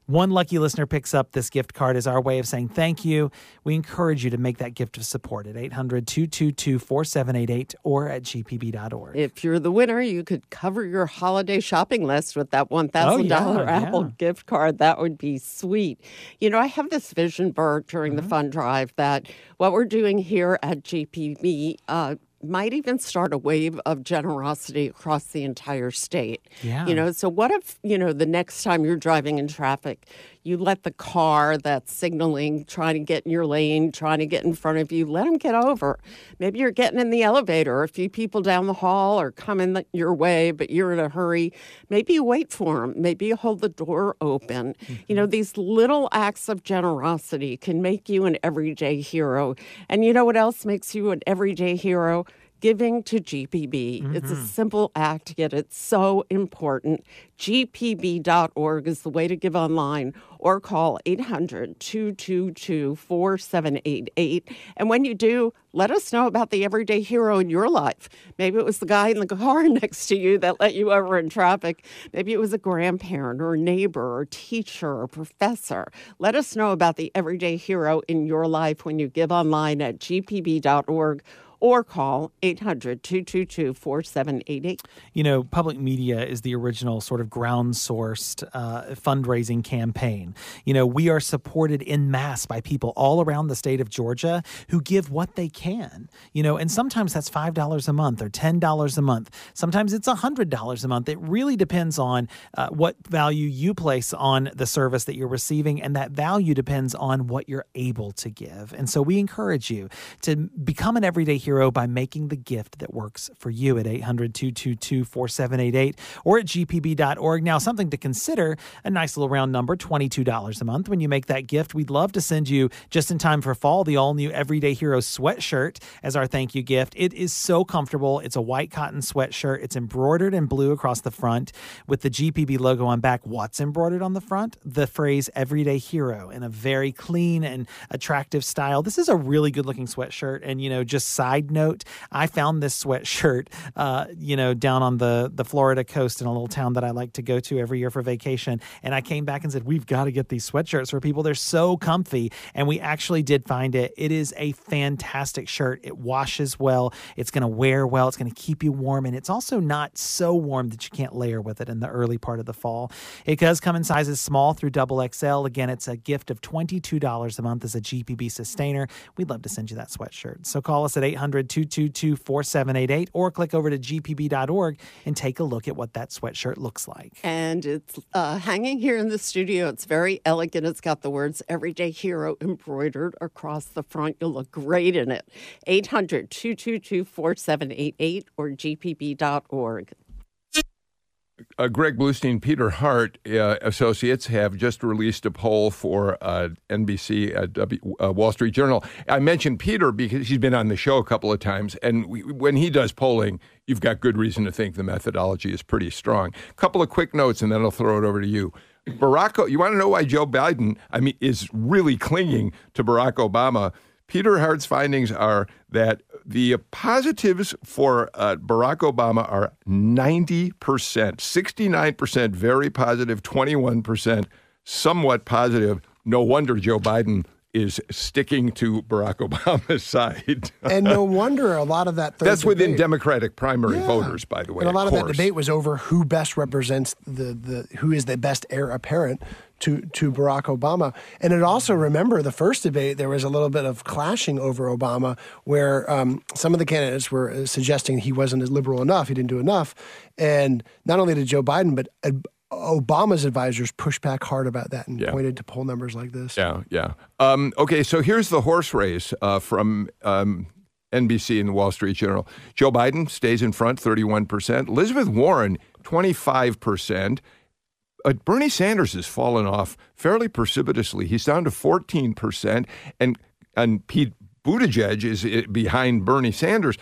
One lucky listener picks up this gift card as our way of saying thank you. We encourage you to make that gift of support at 800 222 4788 or at gpb.org. If you're the winner, you could cover your holiday shopping list with that $1,000 oh, yeah, Apple yeah. gift card. That would be sweet. You know, I have this vision, Bert, during mm-hmm. the fund drive that what we're doing here at GPB uh, might even start a wave of generosity across the entire state. Yeah. You know, so what if, you know, the next time you're driving in traffic, you let the car that's signaling, trying to get in your lane, trying to get in front of you, let them get over. Maybe you're getting in the elevator, a few people down the hall are coming your way, but you're in a hurry. Maybe you wait for them. Maybe you hold the door open. Mm-hmm. You know, these little acts of generosity can make you an everyday hero. And you know what else makes you an everyday hero? Giving to GPB. Mm-hmm. It's a mm-hmm. simple act, yet it's so important. GPB.org is the way to give online or call 800 222 4788. And when you do, let us know about the everyday hero in your life. Maybe it was the guy in the car next to you that let you over in traffic. Maybe it was a grandparent or a neighbor or teacher or professor. Let us know about the everyday hero in your life when you give online at gpb.org or call 800 222 4788. You know, public media is the original sort of ground sourced uh, fundraising campaign. You know, we are supported in mass by people all around the state of Georgia who give what they can. You know, and sometimes that's $5 a month or $10 a month. Sometimes it's $100 a month. It really depends on uh, what value you place on the service that you're receiving, and that value depends on what you're able to give. And so we encourage you to become an everyday hero by making the gift that works for you at 800 222 4788 or at gpb.org. Now, something to consider a nice little round number $22 a month. When you make that gift, we'd love to send you just in time for fall the all new Everyday Hero sweatshirt as our thank you gift. It is so comfortable. It's a white cotton sweatshirt, it's embroidered in blue across the front with the GPB logo on back. What's embroidered on the front? The phrase Everyday Hero in a very clean and attractive style. This is a really good looking sweatshirt. And, you know, just side note, I found this sweatshirt, uh, you know, down on the, the Florida coast in a little town that I like to go to every year for vacation. And I came back and said, we've got to get these sweatshirts for people. They're so comfy. And we actually did find it. It is a fantastic shirt. It washes well. It's going to wear well. It's going to keep you warm. And it's also not so warm that you can't layer with it in the early part of the fall. It does come in sizes small through double XL. Again, it's a gift of $22 a month as a GPB sustainer. We'd love to send you that sweatshirt. So call us at 800 222 4788 or click over to gpb.org and take a look at what that sweatshirt looks like. And it's uh, hanging here in the studio. It's very elegant. It's got the words Everyday Hero embroidered across the front. You'll look great in it. 800 222 4788 or gpb.org. uh, Greg Bluestein, Peter Hart uh, Associates have just released a poll for uh, NBC uh, w, uh, Wall Street Journal. I mentioned Peter because he's been on the show a couple of times, and we, when he does polling, you've got good reason to think the methodology is pretty strong. A couple of quick notes, and then I'll throw it over to you. Barack, you want to know why Joe Biden, I mean, is really clinging to Barack Obama? Peter Hart's findings are that the positives for uh, Barack Obama are 90%, 69% very positive, 21% somewhat positive. No wonder Joe Biden is sticking to Barack Obama's side. and no wonder a lot of that. That's debate, within Democratic primary Yeah. voters, by the way. And a lot of, that debate was over who best represents the, the who is the best heir apparent to to Barack Obama. And it also remember the first debate there was a little bit of clashing over Obama, where um, some of the candidates were uh, suggesting he wasn't as liberal enough, he didn't do enough, and not only did Joe Biden, but uh, Obama's advisors pushed back hard about that and Yeah. pointed to poll numbers like this. Yeah, yeah. Um, okay, so here's the horse race uh, from um, NBC and the Wall Street Journal. Joe Biden stays in front, 31%. Elizabeth Warren, 25%. Uh, Bernie Sanders has fallen off fairly precipitously. He's down to 14%. And, and Pete Buttigieg is uh, behind Bernie Sanders.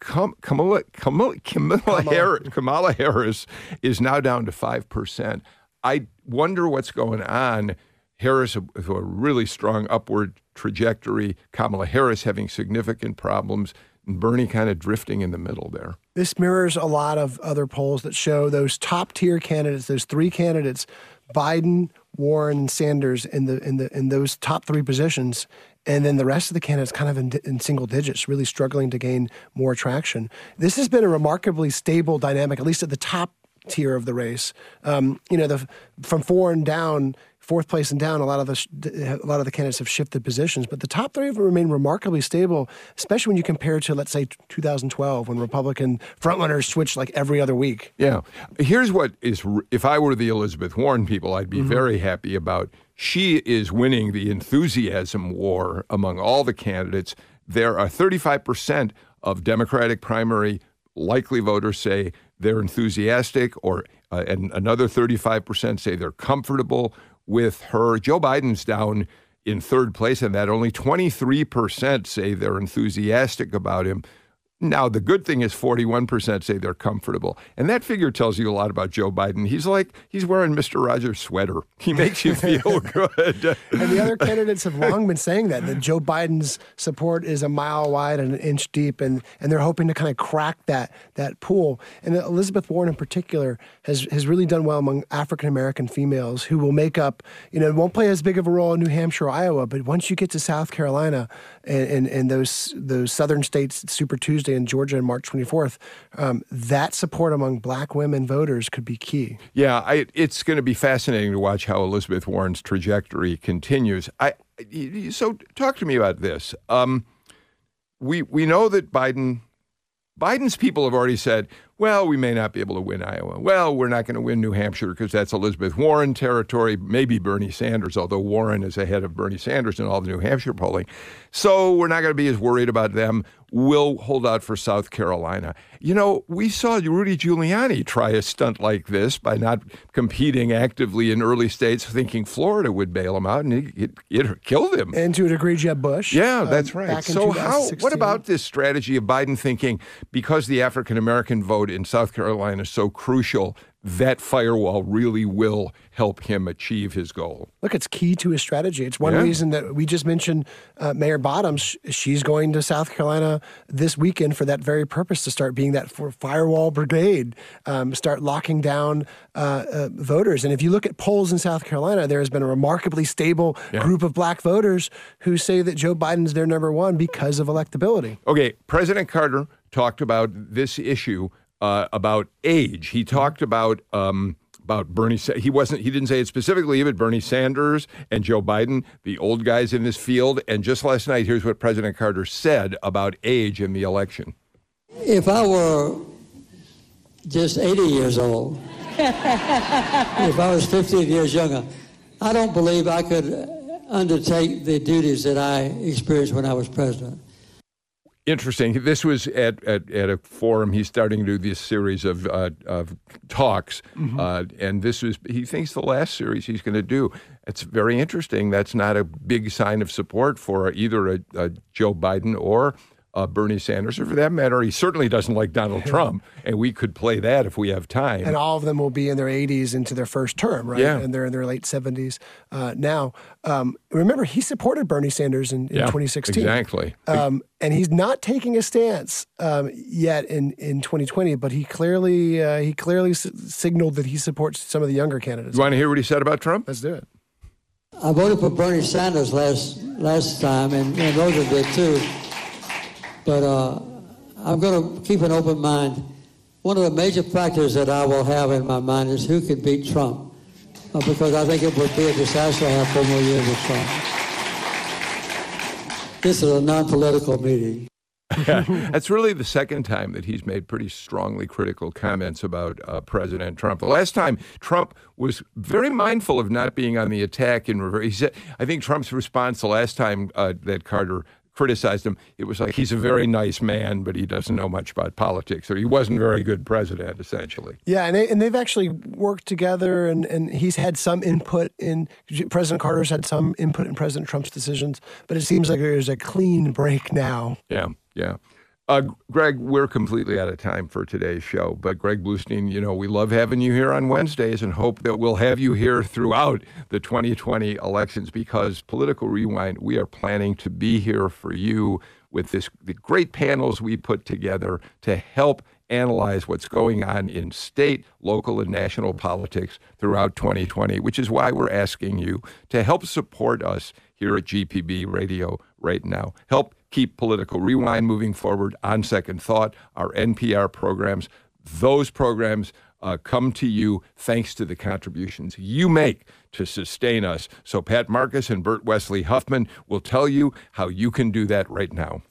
Kam- Kamala, Kamala, Kamala, Harris, Kamala Harris is now down to 5%. I wonder what's going on. Harris with a really strong upward trajectory, Kamala Harris having significant problems, Bernie kind of drifting in the middle there. This mirrors a lot of other polls that show those top tier candidates, those three candidates, Biden, Warren, and Sanders in the in the in those top three positions, and then the rest of the candidates kind of in, in single digits, really struggling to gain more traction. This has been a remarkably stable dynamic, at least at the top tier of the race. Um, you know, the from four and down. Fourth place and down, a lot of the sh- a lot of the candidates have shifted positions, but the top three have remained remarkably stable, especially when you compare to let's say 2012 when Republican frontrunners switched like every other week. Yeah. Here's what is if I were the Elizabeth Warren people, I'd be very happy about. She is winning the enthusiasm war among all the candidates. There are 35% of Democratic primary likely voters say they're enthusiastic, or uh, and another 35% say they're comfortable with her. Joe Biden's down in third place, and that only 23% say they're enthusiastic about him. Now, the good thing is 41% say they're comfortable. And that figure tells you a lot about Joe Biden. He's like, he's wearing Mr. Rogers' sweater. He makes you feel good. and the other candidates have long been saying that, that Joe Biden's support is a mile wide and an inch deep, and, and they're hoping to kind of crack that, that pool. And Elizabeth Warren, in particular, has, has really done well among African American females who will make up, you know, won't play as big of a role in New Hampshire or Iowa, but once you get to South Carolina and, and, and those, those southern states, Super Tuesday, in Georgia on March 24th, um, that support among black women voters could be key. Yeah, I, it's going to be fascinating to watch how Elizabeth Warren's trajectory continues. I so talk to me about this. Um, we we know that Biden Biden's people have already said well, we may not be able to win Iowa. Well, we're not going to win New Hampshire because that's Elizabeth Warren territory, maybe Bernie Sanders, although Warren is ahead of Bernie Sanders in all the New Hampshire polling. So we're not going to be as worried about them. We'll hold out for South Carolina. You know, we saw Rudy Giuliani try a stunt like this by not competing actively in early states, thinking Florida would bail him out, and it, it, it killed him. And to a degree, Jeb Bush. Yeah, that's um, right. So, how? What about this strategy of Biden thinking because the African American vote in South Carolina is so crucial, that firewall really will help him achieve his goal. Look, it's key to his strategy. It's one yeah. reason that we just mentioned uh, Mayor Bottoms. She's going to South Carolina this weekend for that very purpose to start being that firewall brigade, um, start locking down uh, uh, voters. And if you look at polls in South Carolina, there has been a remarkably stable yeah. group of black voters who say that Joe Biden's their number one because of electability. Okay, President Carter talked about this issue uh, about age. He talked about um, about Bernie. He wasn't. He didn't say it specifically, but Bernie Sanders and Joe Biden, the old guys in this field. And just last night, here's what President Carter said about age in the election. If I were just 80 years old, if I was 15 years younger, I don't believe I could undertake the duties that I experienced when I was president interesting. This was at, at, at, a forum. He's starting to do this series of, uh, of talks, mm-hmm. uh, and this was he thinks the last series he's going to do. It's very interesting. That's not a big sign of support for either a, a Joe Biden or uh, Bernie Sanders, or for that matter, he certainly doesn't like Donald Trump, and we could play that if we have time. And all of them will be in their 80s into their first term, right? Yeah. And they're in their late 70s uh, now. Um, remember, he supported Bernie Sanders in, in yeah, 2016. Exactly. Um, and he's not taking a stance um, yet in, in 2020, but he clearly uh, he clearly s- signaled that he supports some of the younger candidates. You want to hear what he said about Trump? Let's do it. I voted for Bernie Sanders last last time, and, and Rosa did too. But uh, I'm going to keep an open mind. One of the major factors that I will have in my mind is who can beat Trump, uh, because I think it would be a disaster to have four more years with Trump. This is a non-political meeting. That's really the second time that he's made pretty strongly critical comments about uh, President Trump. The last time, Trump was very mindful of not being on the attack in reverse. He said, I think Trump's response the last time uh, that Carter criticized him. It was like he's a very nice man, but he doesn't know much about politics, or he wasn't a very good president, essentially. Yeah, and, they, and they've actually worked together, and, and he's had some input in President Carter's had some input in President Trump's decisions, but it seems like there's a clean break now. Yeah, yeah. Uh, Greg, we're completely out of time for today's show. But Greg Bluestein, you know, we love having you here on Wednesdays and hope that we'll have you here throughout the 2020 elections because Political Rewind, we are planning to be here for you with this the great panels we put together to help analyze what's going on in state, local, and national politics throughout 2020, which is why we're asking you to help support us here at GPB Radio right now. Help keep Political Rewind moving forward on second thought, our NPR programs. Those programs uh, come to you thanks to the contributions you make to sustain us. So, Pat Marcus and Bert Wesley Huffman will tell you how you can do that right now.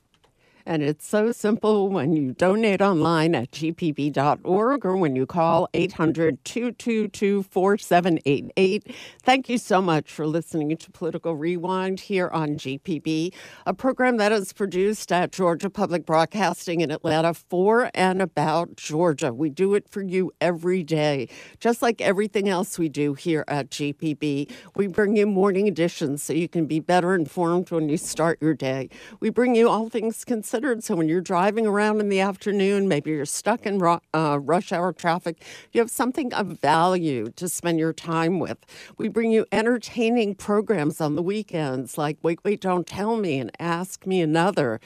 And it's so simple when you donate online at gpb.org or when you call 800 222 4788. Thank you so much for listening to Political Rewind here on GPB, a program that is produced at Georgia Public Broadcasting in Atlanta for and about Georgia. We do it for you every day, just like everything else we do here at GPB. We bring you morning editions so you can be better informed when you start your day. We bring you all things considered considered. So when you're driving around in the afternoon, maybe you're stuck in uh, rush hour traffic, you have something of value to spend your time with. We bring you entertaining programs on the weekends like Wait, Wait, Don't Tell Me and Ask Me Another.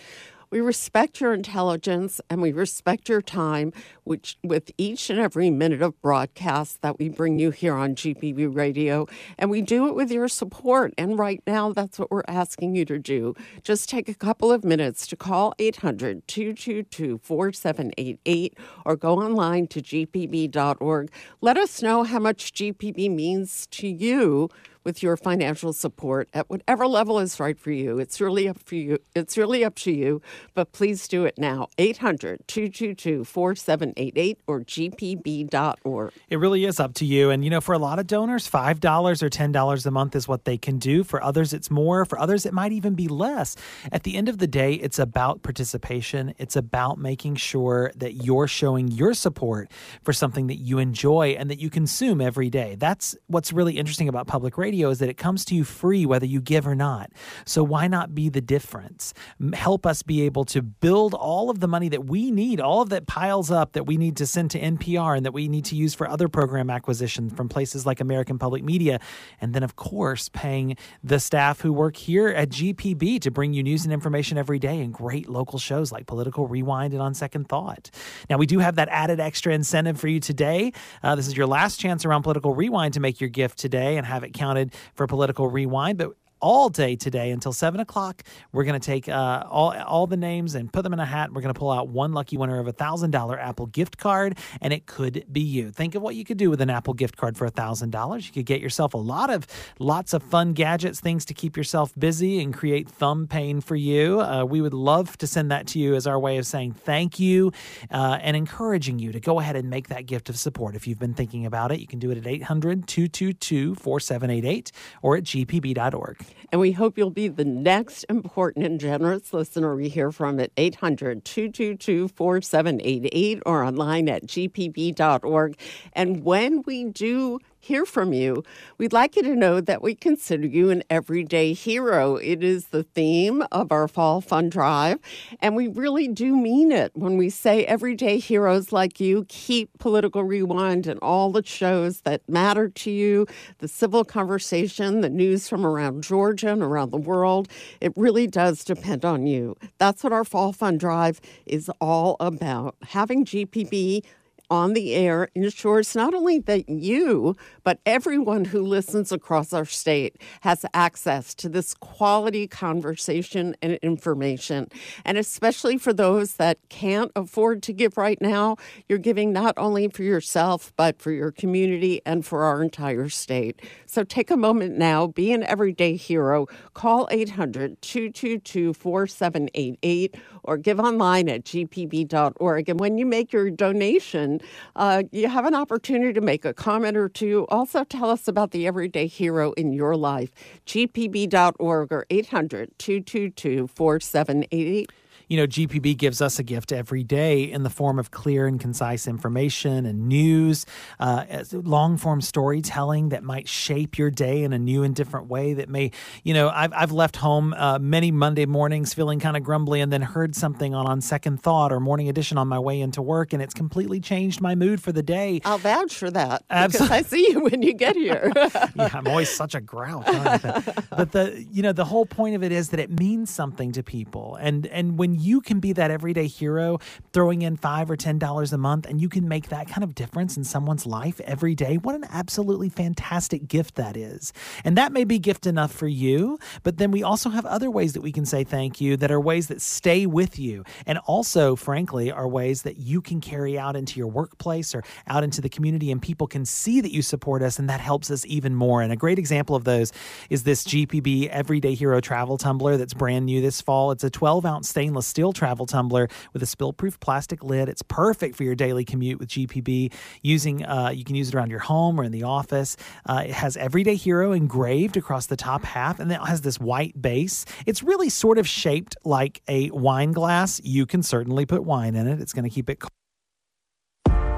We respect your intelligence and we respect your time, which with each and every minute of broadcast that we bring you here on GPB Radio. And we do it with your support. And right now, that's what we're asking you to do. Just take a couple of minutes to call 800 222 4788 or go online to gpb.org. Let us know how much GPB means to you with your financial support at whatever level is right for you. It's really up for you. It's really up to you, but please do it now. 800-222-4788 or gpb.org. It really is up to you. And you know, for a lot of donors, $5 or $10 a month is what they can do. For others it's more, for others it might even be less. At the end of the day, it's about participation. It's about making sure that you're showing your support for something that you enjoy and that you consume every day. That's what's really interesting about public radio radio is that it comes to you free whether you give or not. So why not be the difference? Help us be able to build all of the money that we need, all of that piles up that we need to send to NPR and that we need to use for other program acquisition from places like American Public Media. And then, of course, paying the staff who work here at GPB to bring you news and information every day and great local shows like Political Rewind and On Second Thought. Now, we do have that added extra incentive for you today. Uh, this is your last chance around Political Rewind to make your gift today and have it counted for Political Rewind. But all day today until seven o'clock. We're going to take uh, all all the names and put them in a hat. We're going to pull out one lucky winner of a thousand dollar Apple gift card, and it could be you. Think of what you could do with an Apple gift card for a thousand dollars. You could get yourself a lot of lots of fun gadgets, things to keep yourself busy and create thumb pain for you. Uh, we would love to send that to you as our way of saying thank you uh, and encouraging you to go ahead and make that gift of support. If you've been thinking about it, you can do it at 800 222 4788 or at gpb.org. And we hope you'll be the next important and generous listener we hear from at 800 222 4788 or online at gpb.org. And when we do hear from you. We'd like you to know that we consider you an everyday hero. It is the theme of our Fall Fund Drive, and we really do mean it when we say everyday heroes like you keep Political Rewind and all the shows that matter to you, the civil conversation, the news from around Georgia and around the world. It really does depend on you. That's what our Fall Fund Drive is all about. Having GPB on the air ensures not only that you, but everyone who listens across our state has access to this quality conversation and information. And especially for those that can't afford to give right now, you're giving not only for yourself, but for your community and for our entire state. So take a moment now, be an everyday hero. Call 800 222 4788 or give online at gpb.org. And when you make your donation, uh, you have an opportunity to make a comment or two. Also, tell us about the everyday hero in your life. gpb.org or 800 222 4788 you know, GPB gives us a gift every day in the form of clear and concise information and news, uh, long form storytelling that might shape your day in a new and different way. That may, you know, I've, I've left home uh, many Monday mornings feeling kind of grumbly and then heard something on On Second Thought or Morning Edition on my way into work, and it's completely changed my mood for the day. I'll vouch for that. Absolutely. Because I see you when you get here. yeah, I'm always such a grouch. but the, you know, the whole point of it is that it means something to people. And, and when you can be that everyday hero, throwing in five or ten dollars a month, and you can make that kind of difference in someone's life every day. What an absolutely fantastic gift that is. And that may be gift enough for you, but then we also have other ways that we can say thank you that are ways that stay with you. And also, frankly, are ways that you can carry out into your workplace or out into the community and people can see that you support us and that helps us even more. And a great example of those is this GPB Everyday Hero travel tumbler that's brand new this fall. It's a 12 ounce stainless steel travel tumbler with a spill-proof plastic lid. It's perfect for your daily commute with GPB. Using, uh, you can use it around your home or in the office. Uh, it has Everyday Hero engraved across the top half, and it has this white base. It's really sort of shaped like a wine glass. You can certainly put wine in it. It's going to keep it.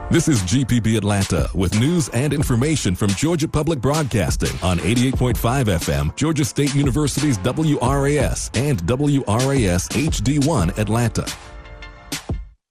This is GPB Atlanta with news and information from Georgia Public Broadcasting on 88.5 FM, Georgia State University's WRAS and WRAS HD1 Atlanta.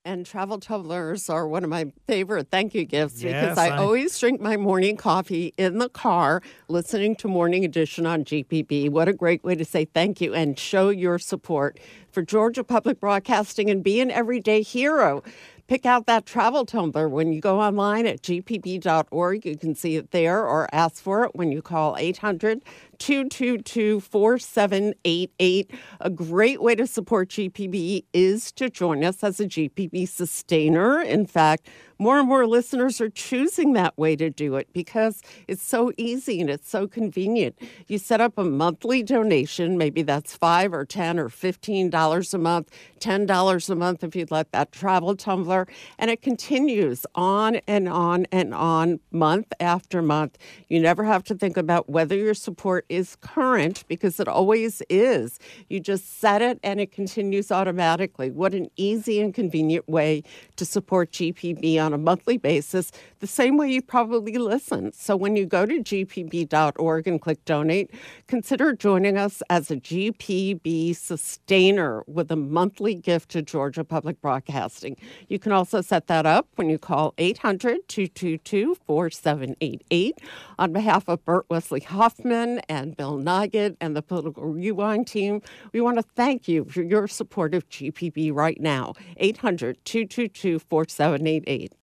And travel tumblers are one of my favorite thank you gifts Yes, because I, I- always drink my morning coffee in the car listening to Morning Edition on GPB. What a great way to say thank you and show your support for Georgia Public Broadcasting and be an everyday hero. Pick out that travel tumbler when you go online at gpb.org. You can see it there or ask for it when you call 800 222 4788. A great way to support GPB is to join us as a GPB sustainer. In fact, more and more listeners are choosing that way to do it because it's so easy and it's so convenient. You set up a monthly donation, maybe that's five or ten or fifteen dollars a month, ten dollars a month if you'd like that travel tumbler, and it continues on and on and on, month after month. You never have to think about whether your support is current because it always is. You just set it and it continues automatically. What an easy and convenient way to support GPB on a monthly basis, the same way you probably listen. So when you go to gpb.org and click donate, consider joining us as a GPB sustainer with a monthly gift to Georgia Public Broadcasting. You can also set that up when you call 800 222 4788. On behalf of Bert Wesley Huffman and Bill Nigut and the Political Rewind team, we want to thank you for your support of GPB right now. 800 222 4788.